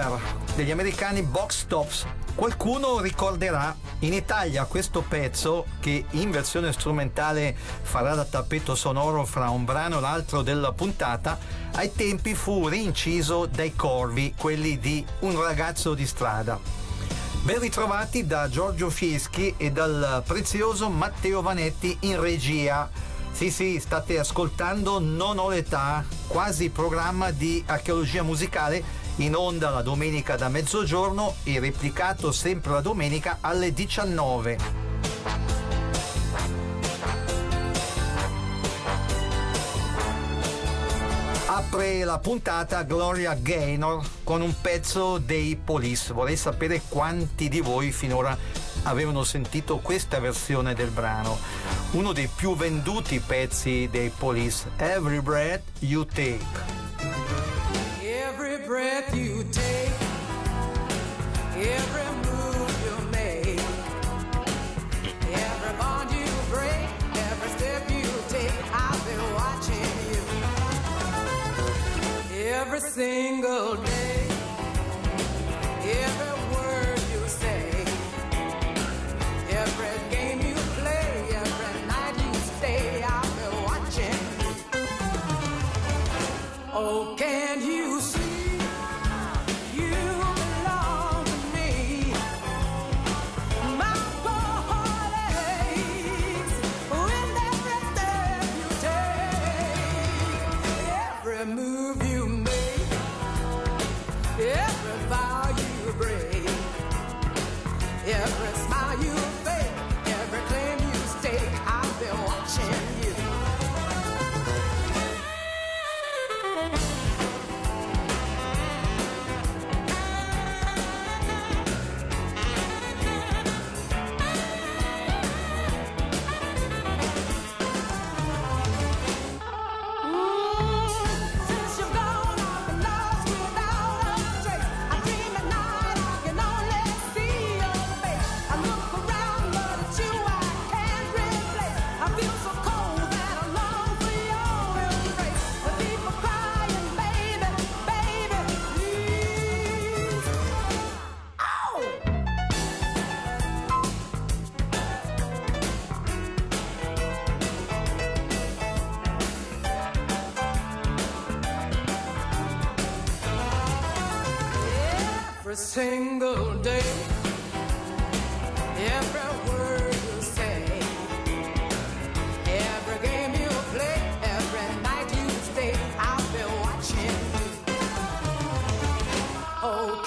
Leather degli americani Box Tops. Qualcuno ricorderà in Italia questo pezzo che in versione strumentale farà da tappeto sonoro fra un brano e l'altro della puntata, ai tempi fu rinciso dai corvi, quelli di un ragazzo di strada. Ben ritrovati da Giorgio Fieschi e dal prezioso Matteo Vanetti in regia. Sì, sì, state ascoltando Non ho l'età, quasi programma di archeologia musicale in onda la domenica da mezzogiorno e replicato sempre la domenica alle 19. Apre la puntata Gloria Gaynor con un pezzo dei Police. Vorrei sapere quanti di voi finora avevano sentito questa versione del brano. Uno dei più venduti pezzi dei Police, Every Breath You Take. Every breath you take, every move you make, every bond you break, every step you take, I've been watching you. Every single day, every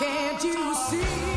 era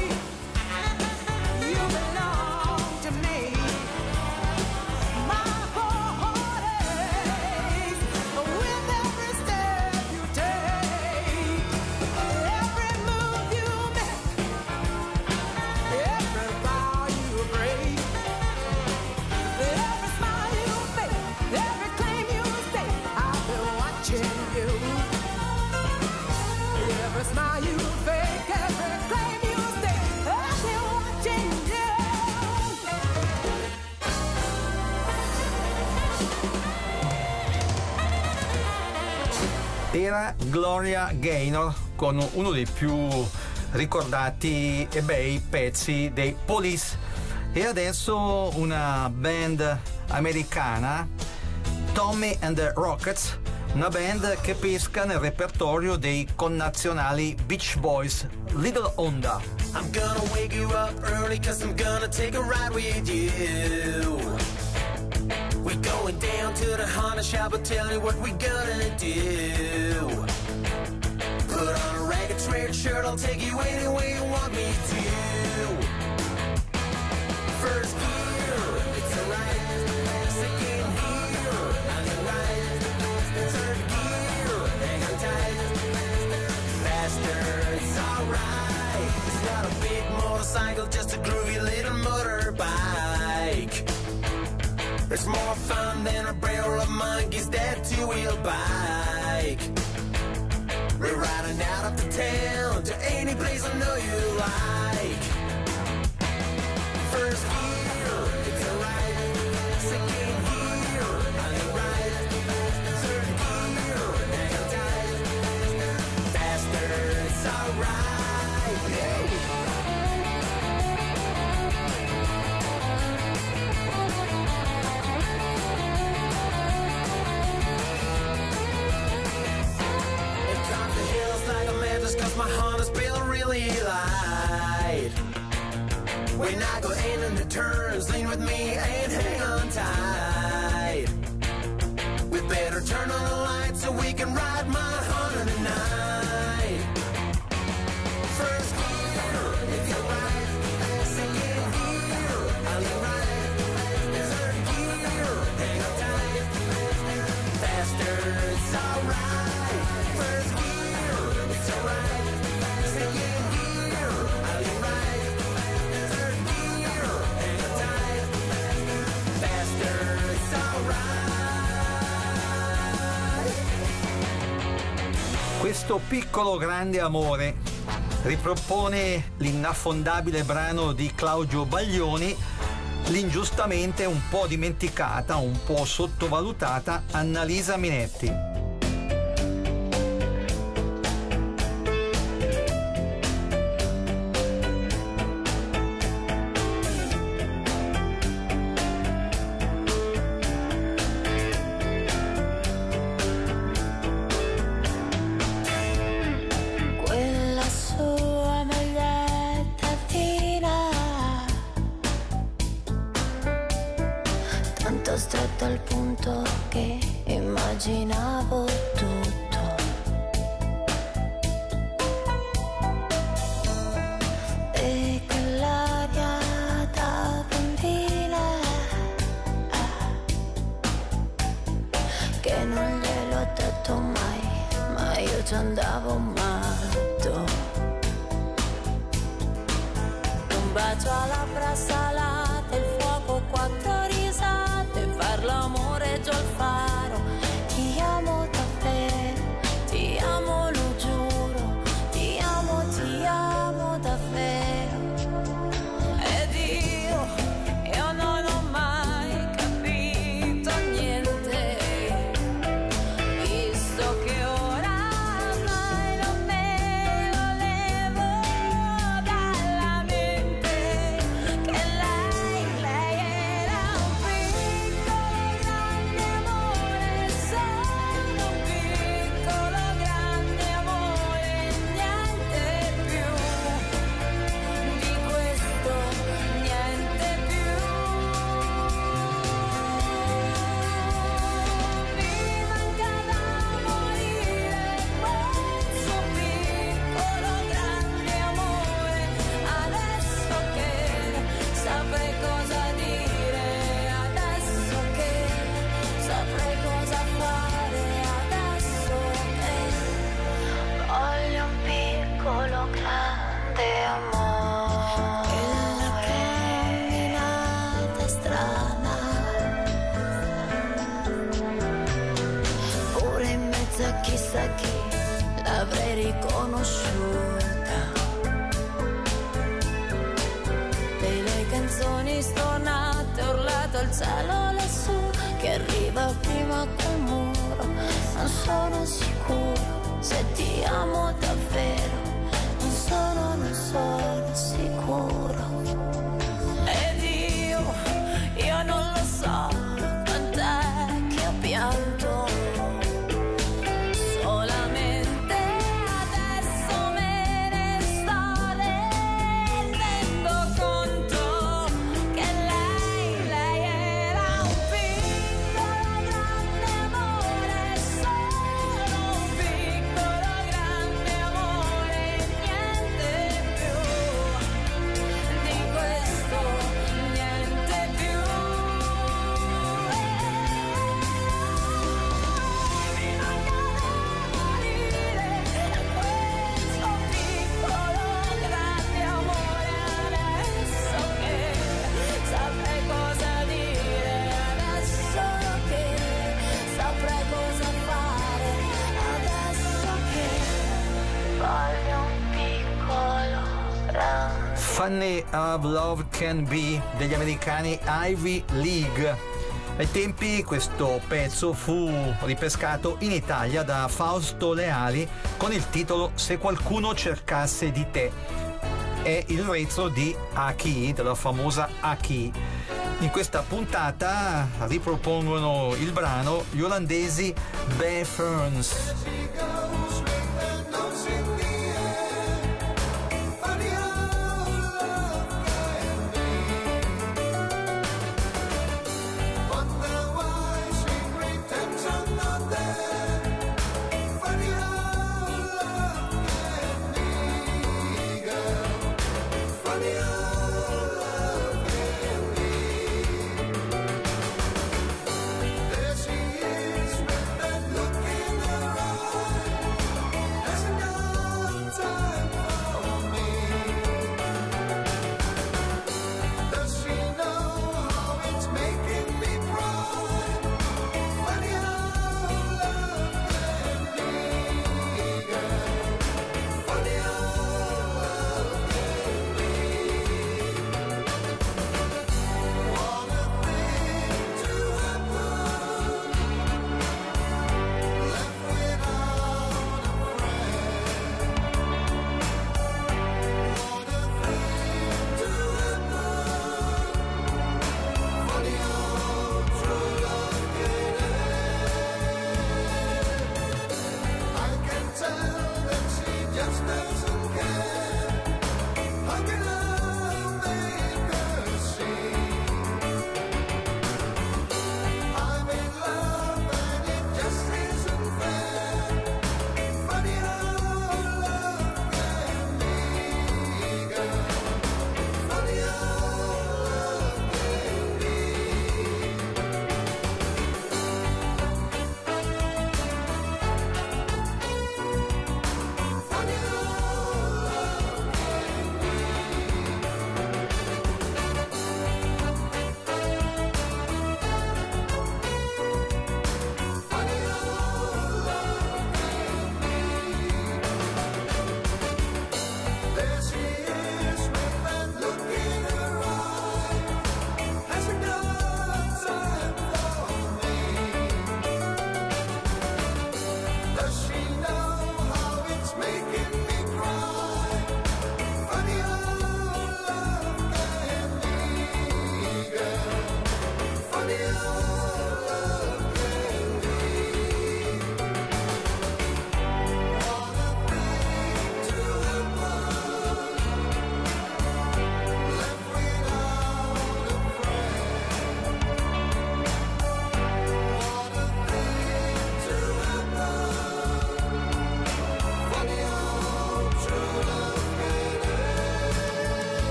Gloria Gaynor con uno dei più ricordati e bei pezzi dei Police. E adesso una band americana, Tommy and the Rockets, una band che pesca nel repertorio dei connazionali Beach Boys, Little Honda. I'm gonna wake you up early cause I'm gonna take a ride with you. We're going down to the Honda shop and tell you what we gonna do. Put on a ragged red shirt, I'll take you anywhere you want me to. First gear, it's a ride. Second gear, on the right. Third gear, hang on tight. Faster, it's alright. It's not a big motorcycle, just a groovy little motorbike. It's more fun than a barrel of monkeys that two-wheel bike. We're riding out of the town to any place I know you like. Piccolo grande amore ripropone l'inaffondabile brano di Claudio Baglioni, l'ingiustamente un po' dimenticata, un po' sottovalutata Annalisa Minetti. Tanto stretta al punto che immaginavo tutto. E quell'aria da bambina che non gliel'ho detto mai, ma io ci andavo matto. Un bacio alla salate, a chissà chi l'avrei riconosciuta. E le canzoni stonate, urlato al cielo lassù, che arriva prima col muro. Non sono sicuro se ti amo davvero. Non sono, non sono Of Love Can Be degli americani Ivy League. Ai tempi questo pezzo fu ripescato in Italia da Fausto Leali con il titolo Se qualcuno cercasse di te. È il rezzo di Aki, della famosa Aki. In questa puntata ripropongono il brano gli olandesi Bear Ferns.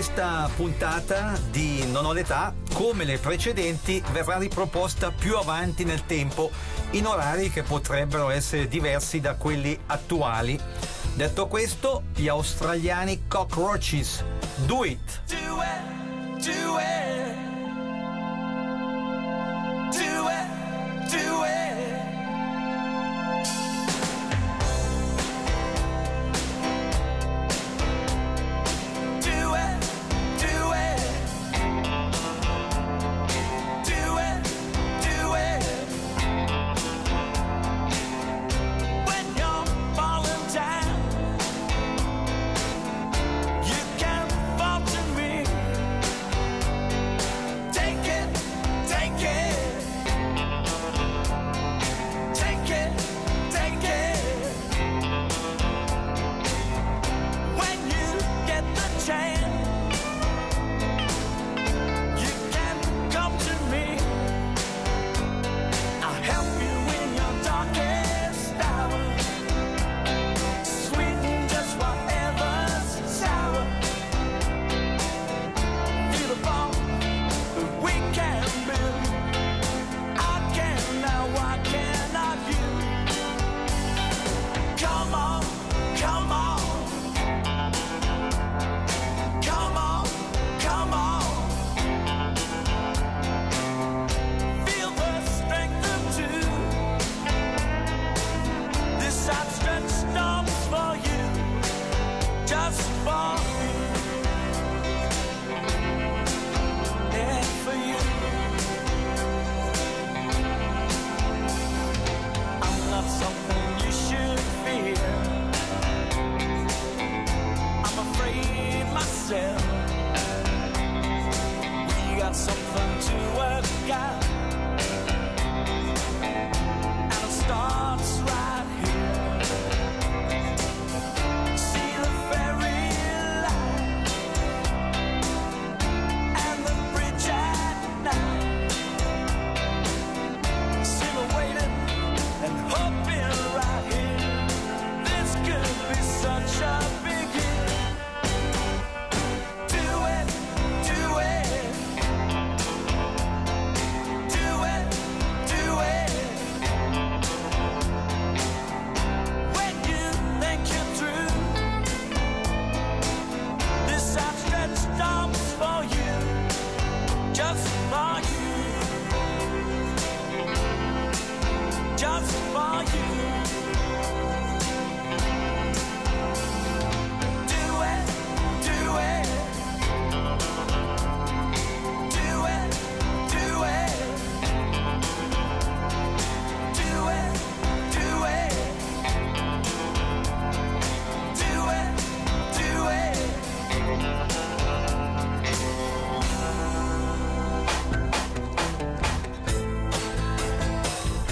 questa puntata di Non ho l'età, come le precedenti, verrà riproposta più avanti nel tempo, in orari che potrebbero essere diversi da quelli attuali. Detto questo, gli australiani Cockroaches, do it! Do it, do it.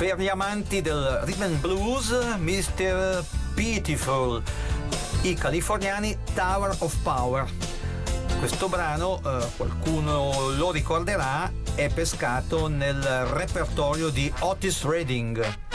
per gli amanti del rhythm and blues, Mr. Beautiful, i californiani Tower of Power. Questo brano, eh, qualcuno lo ricorderà, è pescato nel repertorio di Otis Redding.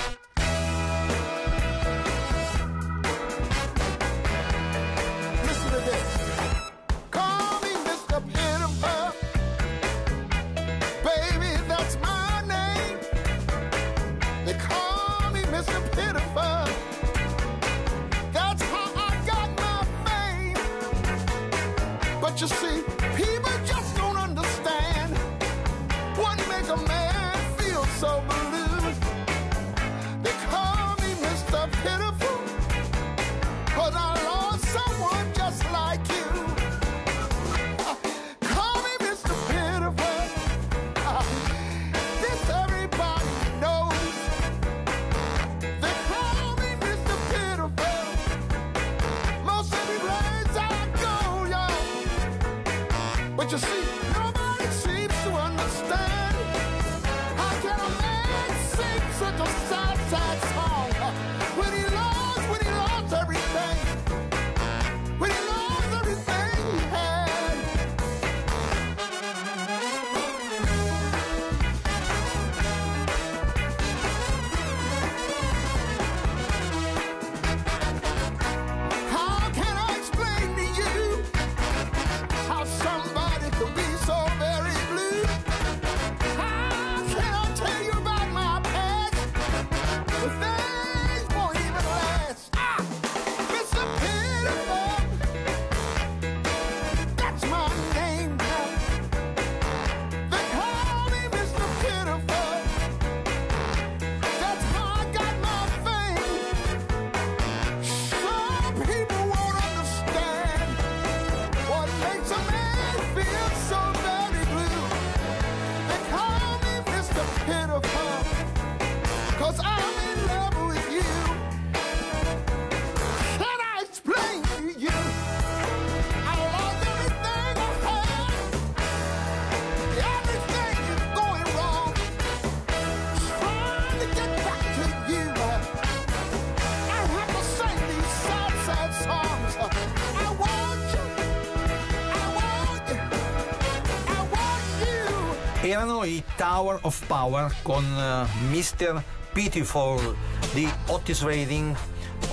Tower of Power con eh, uh, Mr. Pitiful di Otis Redding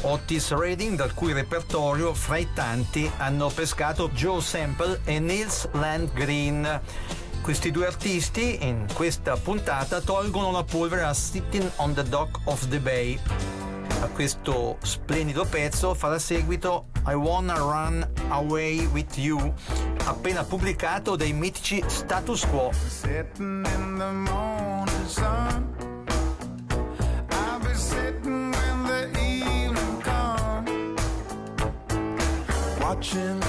Otis Redding, dal cui repertorio fra i tanti hanno pescato Joe Sample e Nils Land Green. Questi due artisti in questa puntata tolgono la polvere a Sitting on the Dock of the Bay. A questo splendido pezzo farà seguito I Wanna Run Away With You appena pubblicato dei mitici Status Quo. Watching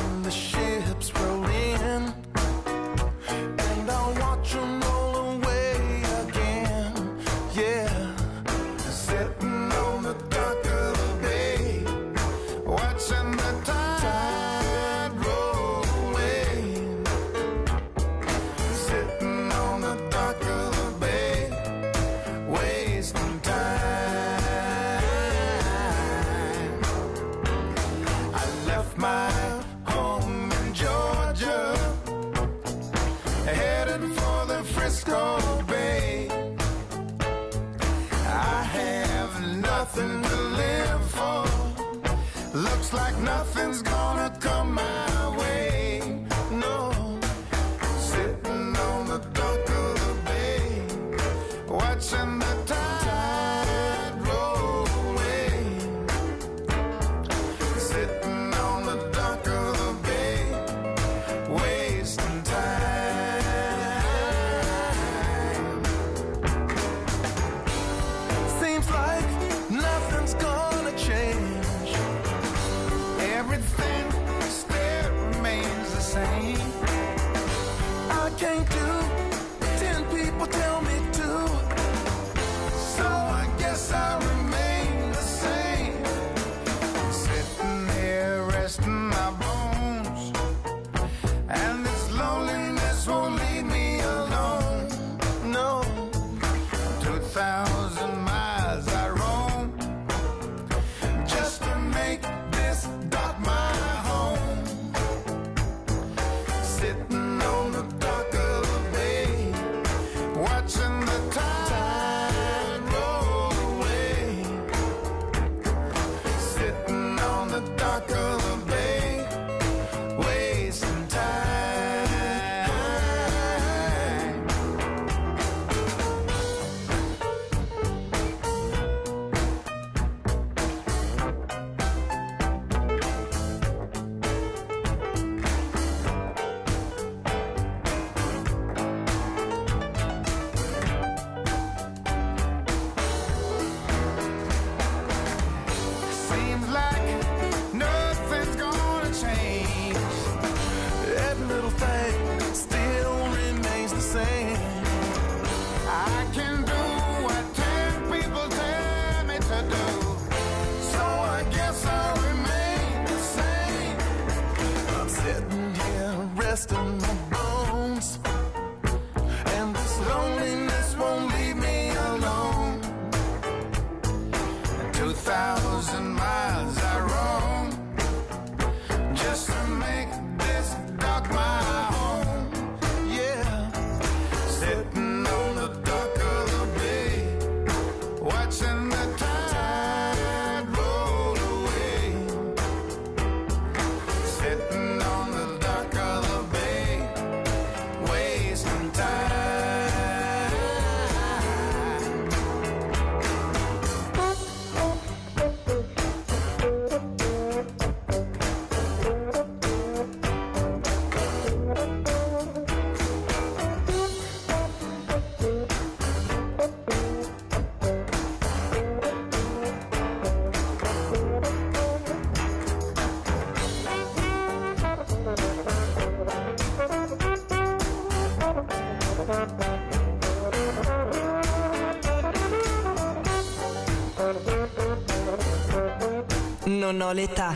Non ho l'età.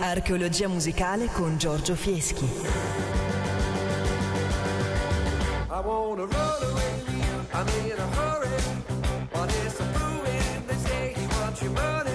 Archeologia musicale con Giorgio Fieschi. I wanna run away, I'm in a hurry. What is the brewing? They say he wants your money.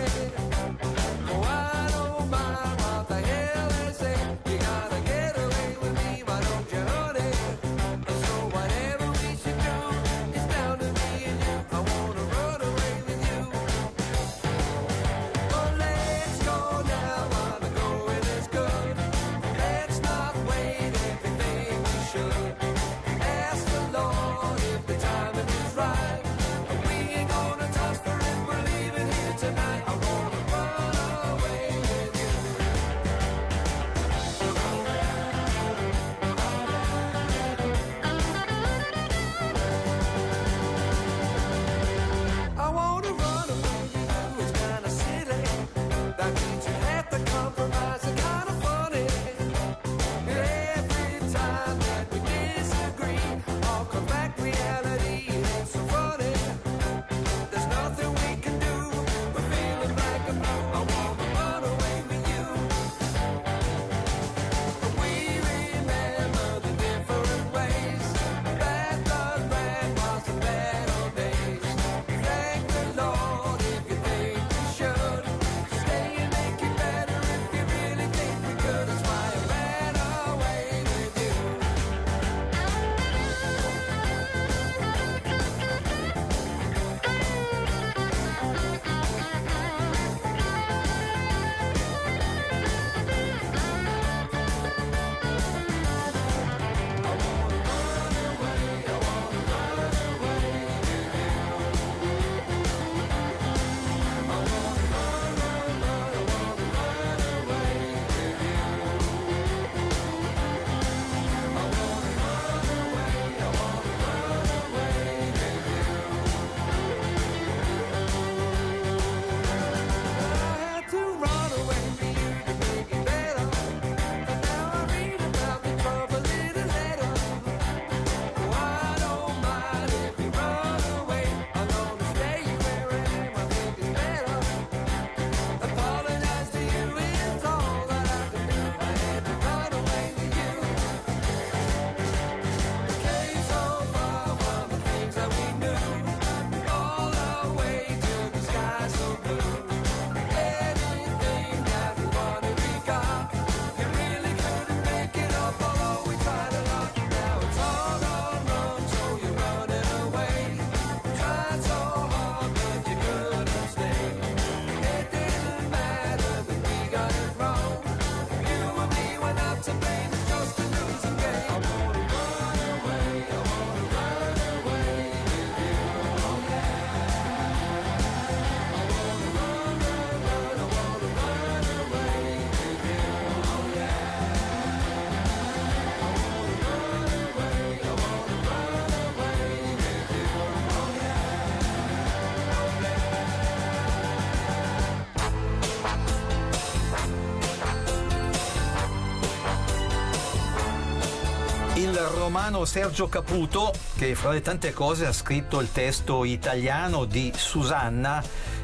romano Sergio Caputo, che fra le tante cose ha scritto il testo italiano di Susanna,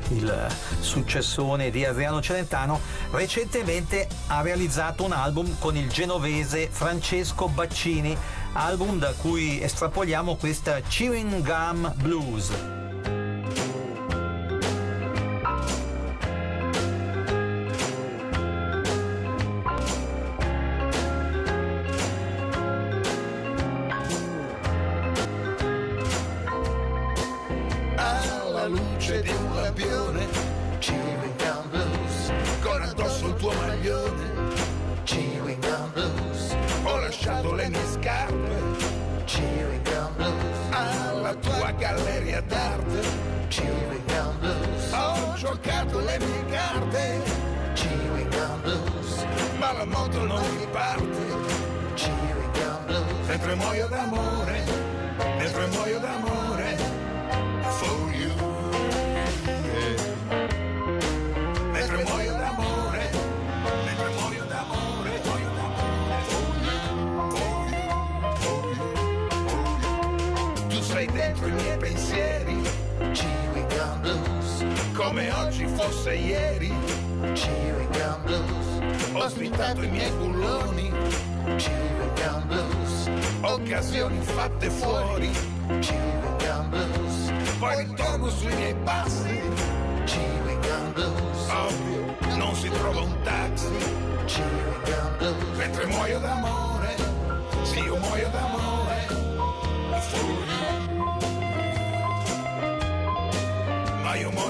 il successone di Adriano Celentano, recentemente ha realizzato un album con il genovese Francesco Baccini, album da cui estrapoliamo questa Chewing Gum Blues.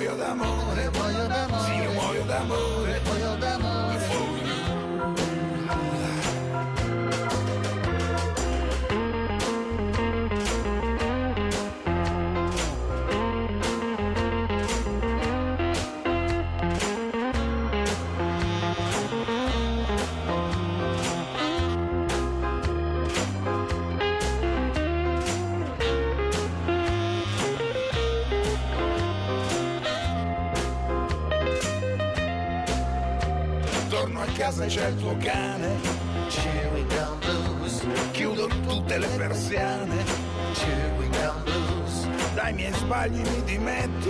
muoio d'amore, muoio d'amore, sì, io muoio d'amore, muoio d'amore. sbagli mi dimetto.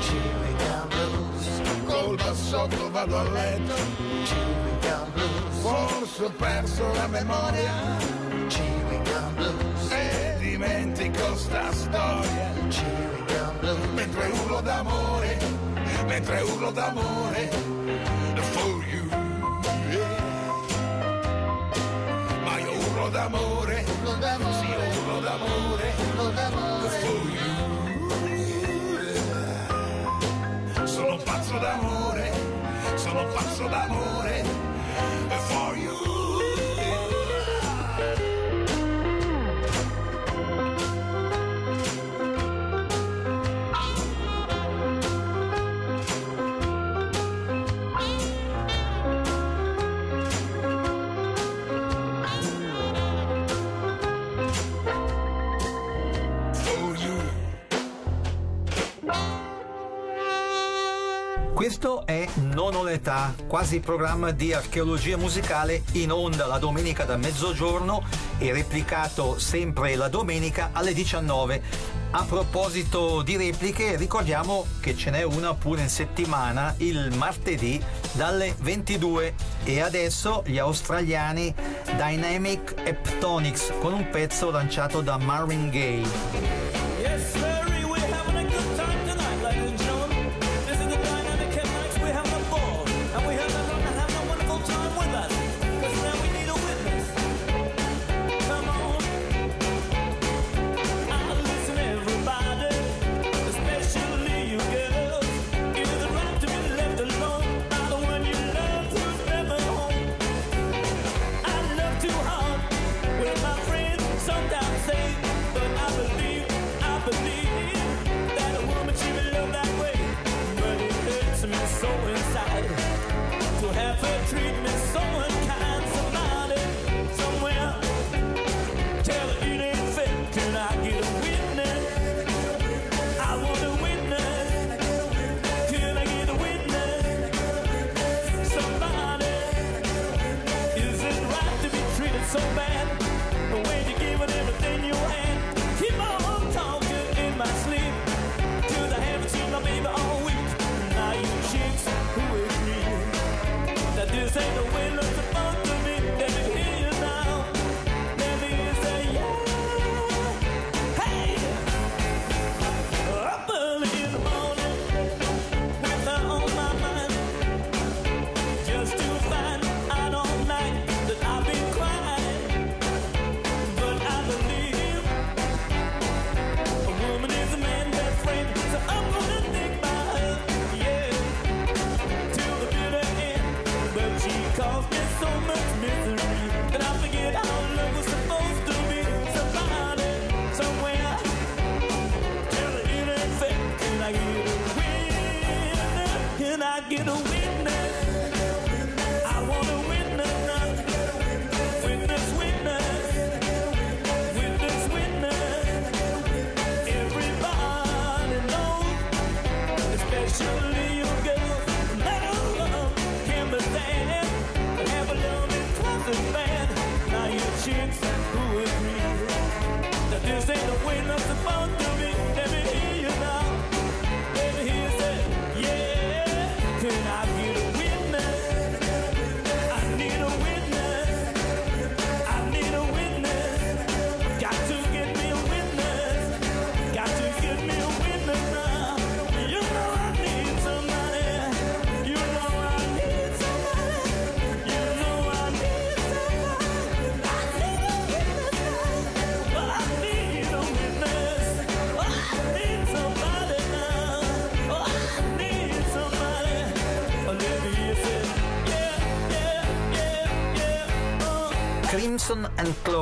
Jimmy Gun Blues Col bassotto vado a letto. Jimmy Gun Blues Forse ho perso la memoria. Jimmy Gun Blues E dimentico sta storia. Jimmy Gun Blues Mentre urlo d'amore Mentre urlo d'amore. falso d'amore Questo è Nono l'età, quasi programma di archeologia musicale in onda la domenica da mezzogiorno e replicato sempre la domenica alle 19. A proposito di repliche, ricordiamo che ce n'è una pure in settimana, il martedì dalle 22 e adesso gli australiani Dynamic Eptonics con un pezzo lanciato da Marvin Gaye.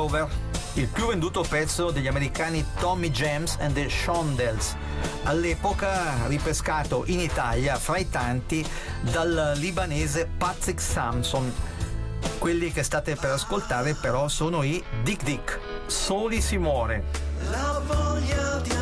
Rover, il più venduto pezzo degli americani Tommy James and the Shondells, all'epoca ripescato in Italia fra i tanti dal libanese Patrick Samson. Quelli che state per ascoltare però sono i Dick Dick, Soli si muore. La voglia di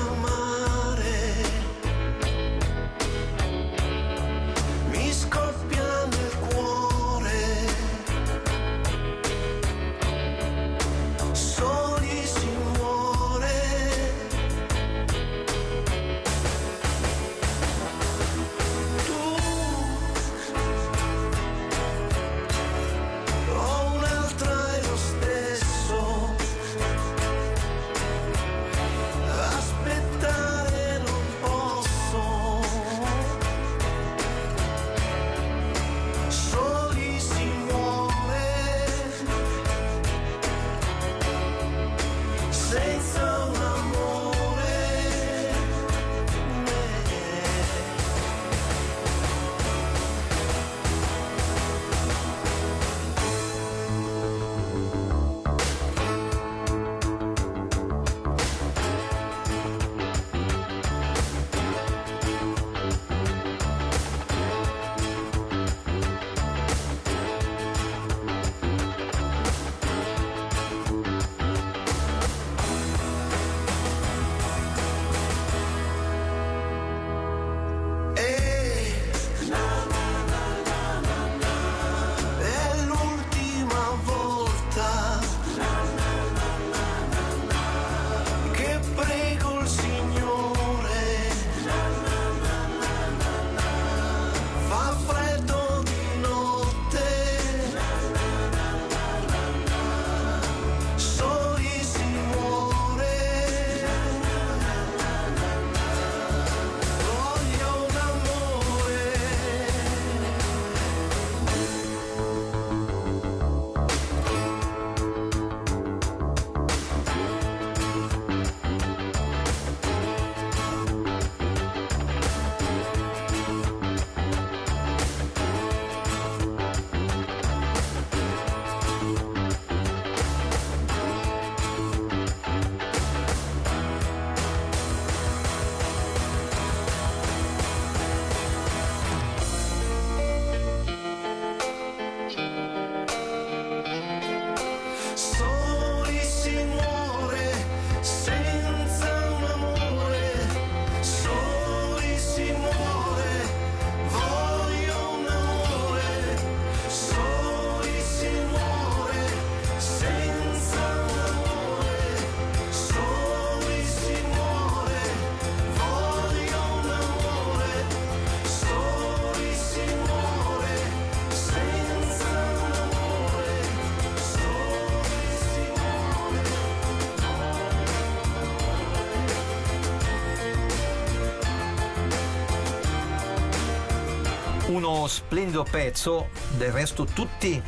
splendido pezzo, del resto tutti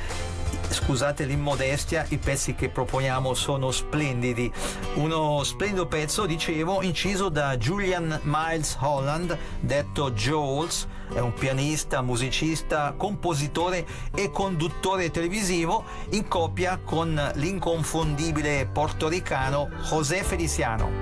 scusate l'immodestia, i pezzi che proponiamo sono splendidi. Uno splendido pezzo, dicevo, inciso da Julian Miles Holland, detto Joles, è un pianista, musicista, compositore e conduttore televisivo in coppia con l'inconfondibile portoricano José Feliciano.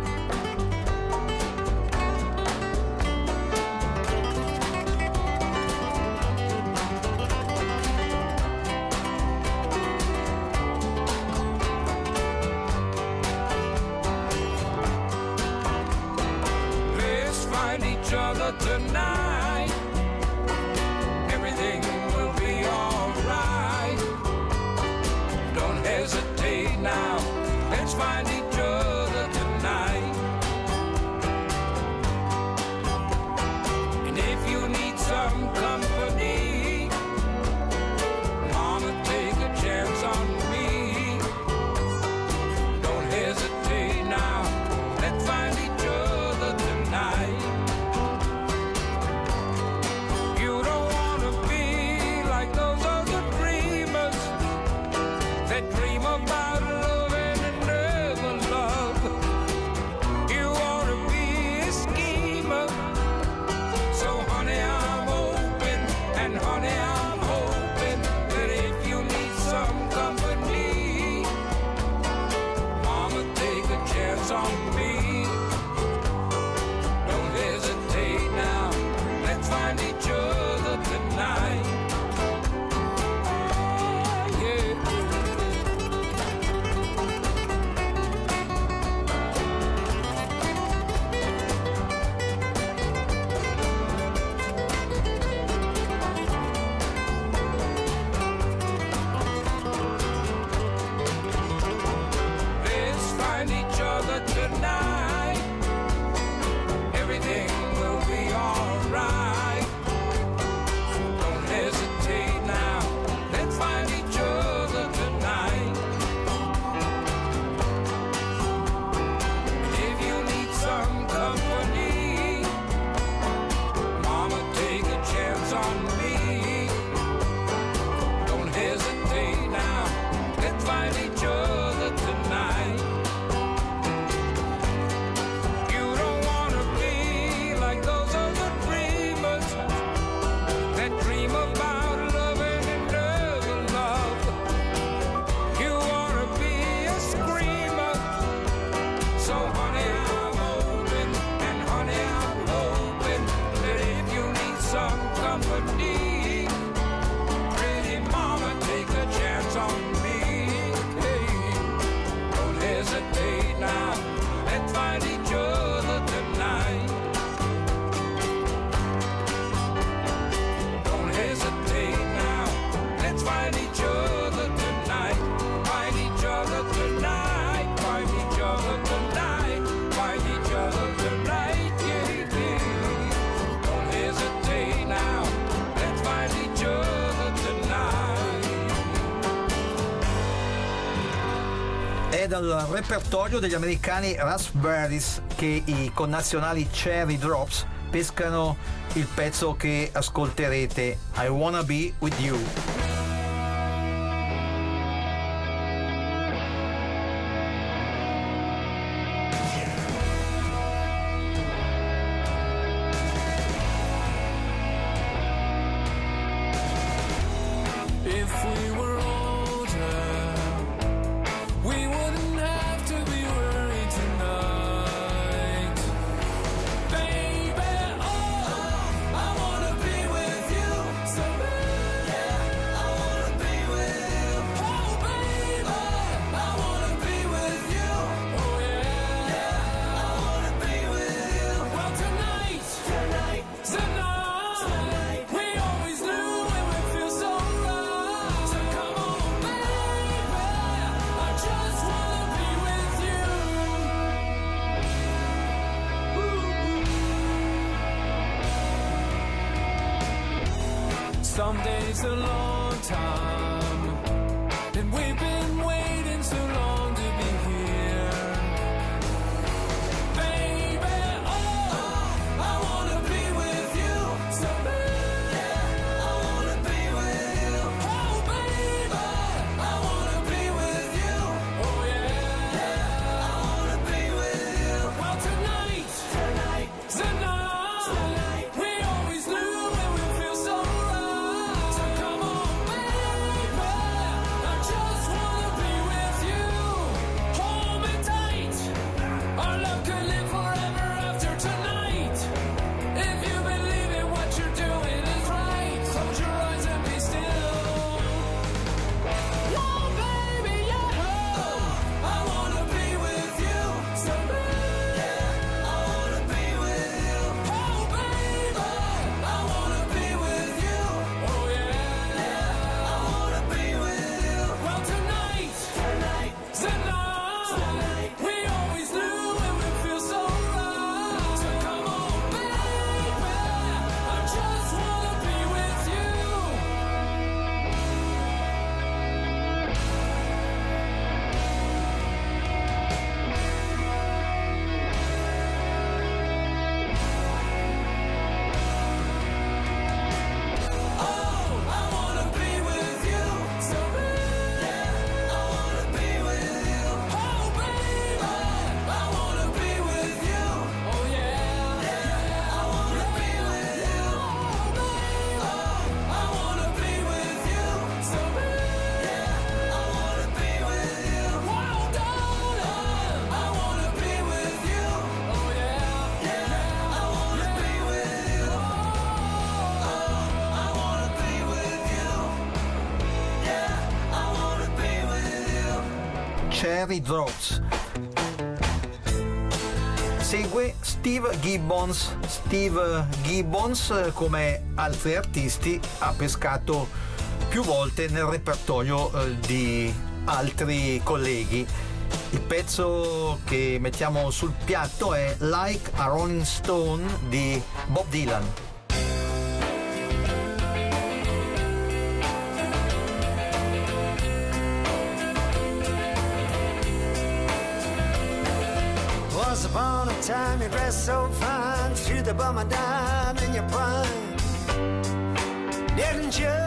al repertorio degli americani Raspberries che i connazionali Cherry Drops pescano il pezzo che ascolterete I Wanna Be With You. so long. Cherry Drops. Segue Steve Gibbons. Steve Gibbons, come altri artisti, ha pescato più volte nel repertorio eh, di altri colleghi. Il pezzo che mettiamo sul piatto è Like a Rolling Stone di Bob Dylan. Bum a dime in your prime, didn't you?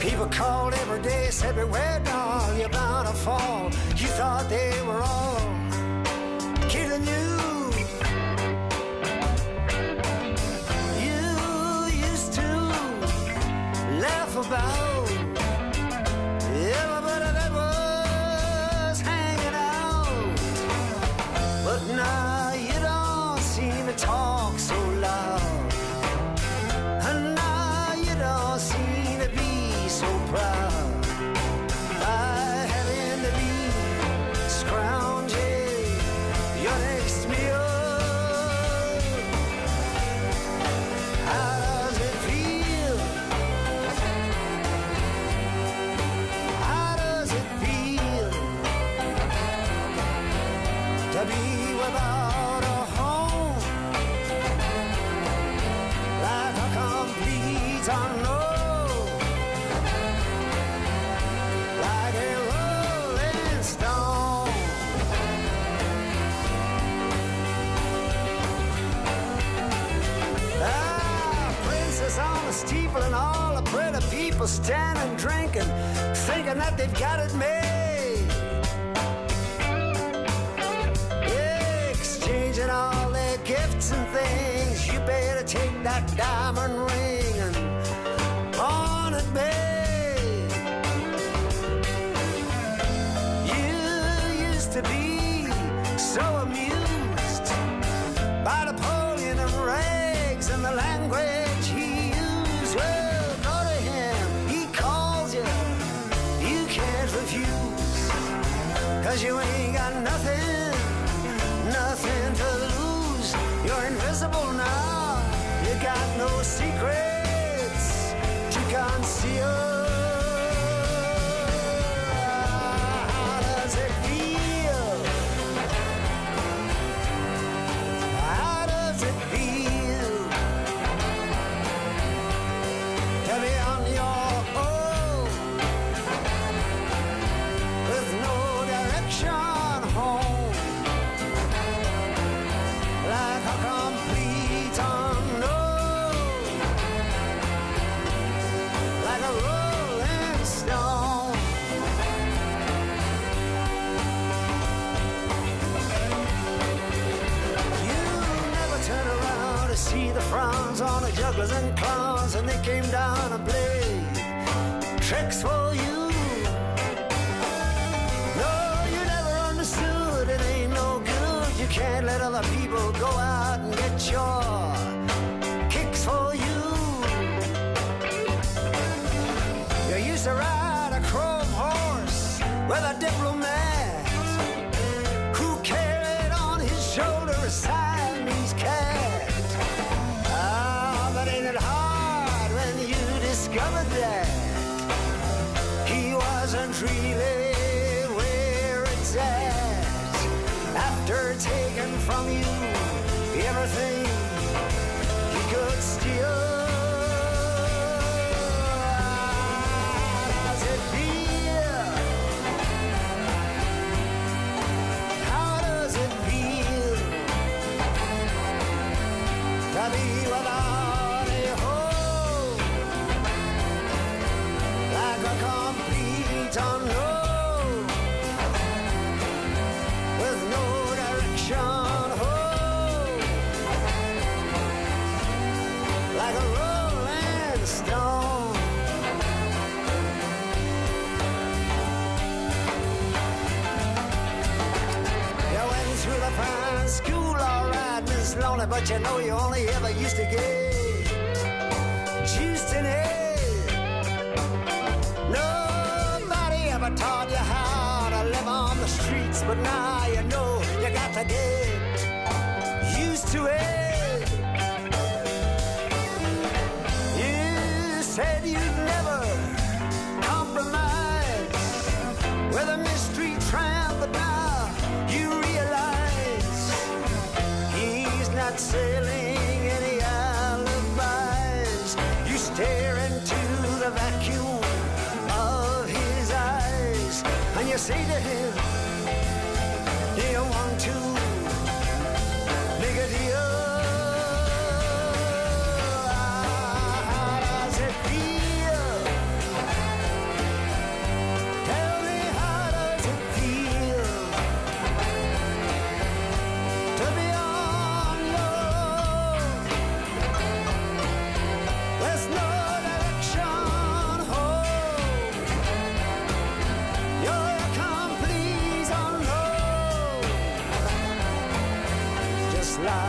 People called every day, said beware, doll, you're bound to fall. You thought they were all kidding you. You used to laugh about people standing drinking, thinking that they've got it made. Yeah, exchanging all their gifts and things. You better take that diamond ring Cause you ain't got nothing, nothing to lose. You're invisible now, you got no secrets to conceal. Jugglers and clowns, and they came down and played tricks for you. No, you never understood it ain't no good. You can't let other people go out you know you only ever used to get juiced in it. Nobody Mama taught you how to live on the streets, but now you know you got to get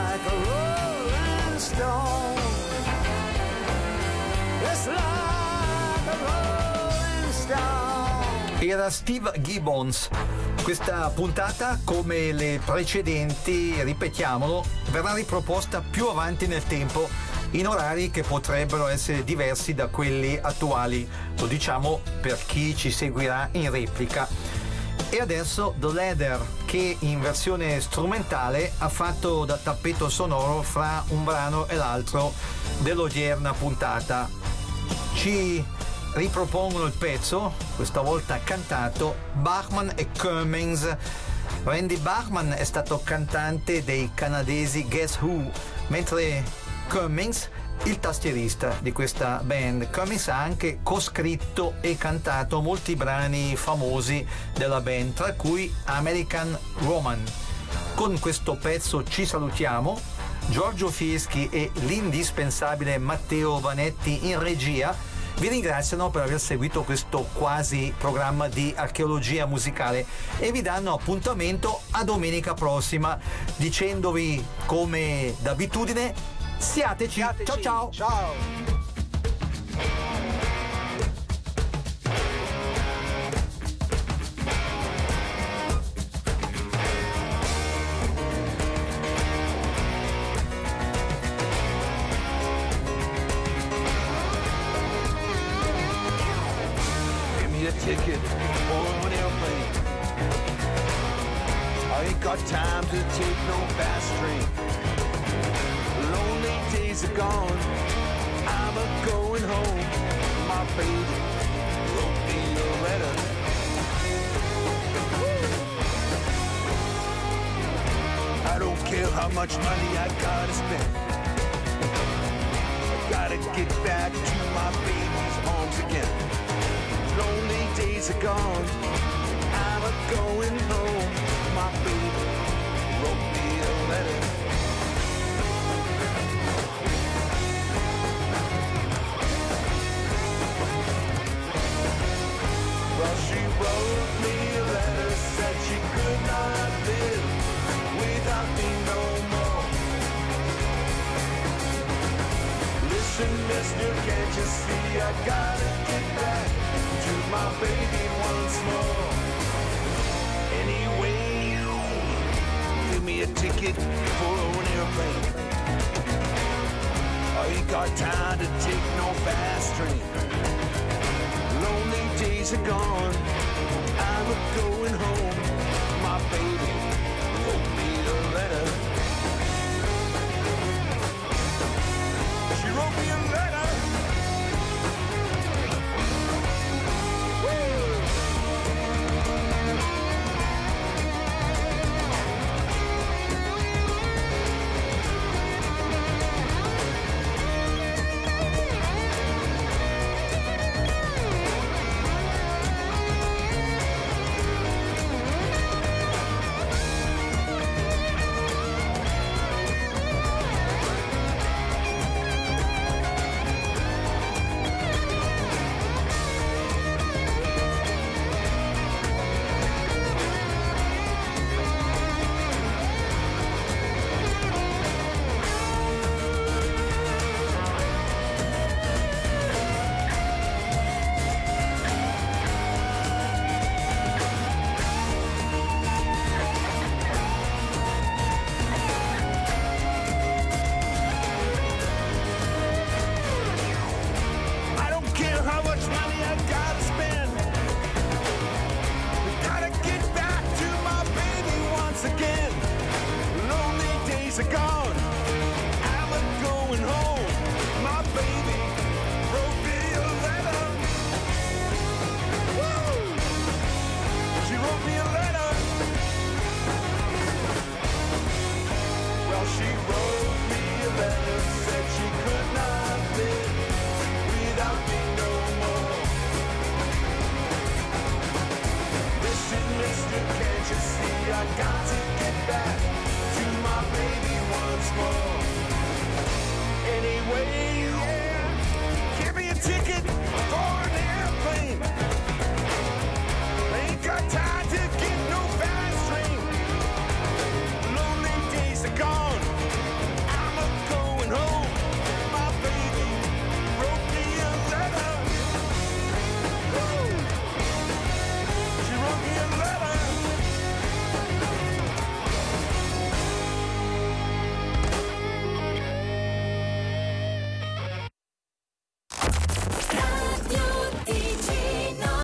like a rolling stone. Just like a rolling stone. Era Steve Gibbons. Questa puntata, come le precedenti, ripetiamolo, verrà riproposta più avanti nel tempo in orari che potrebbero essere diversi da quelli attuali. Lo diciamo per chi ci seguirà in replica. E adesso The Leather, che in versione strumentale ha fatto da tappeto sonoro fra un brano e l'altro dell'odierna puntata. Ci ripropongono il pezzo, questa volta cantato, Bachman e Cummings. Randy Bachman è stato cantante dei canadesi Guess Who, mentre Cummings il tastierista di questa band. Cummings ha anche coscritto e cantato molti brani famosi della band, tra cui American Roman. Con questo pezzo ci salutiamo. Giorgio Fieschi e l'indispensabile Matteo Vanetti in regia vi ringraziano per aver seguito questo quasi programma di archeologia musicale e vi danno appuntamento a domenica prossima dicendovi come d'abitudine siateci, ciao ciao. Ciao. I'm a going home. My baby. I don't care how much money I gotta spend. I gotta get back to my baby's arms again lonely days are gone. I'm a going home. My baby mister, can't you see I gotta get back to my baby once more? Anyway, give me a ticket for an airplane. I ain't got time to take no fast train. Lonely days are gone. I'm going home baby.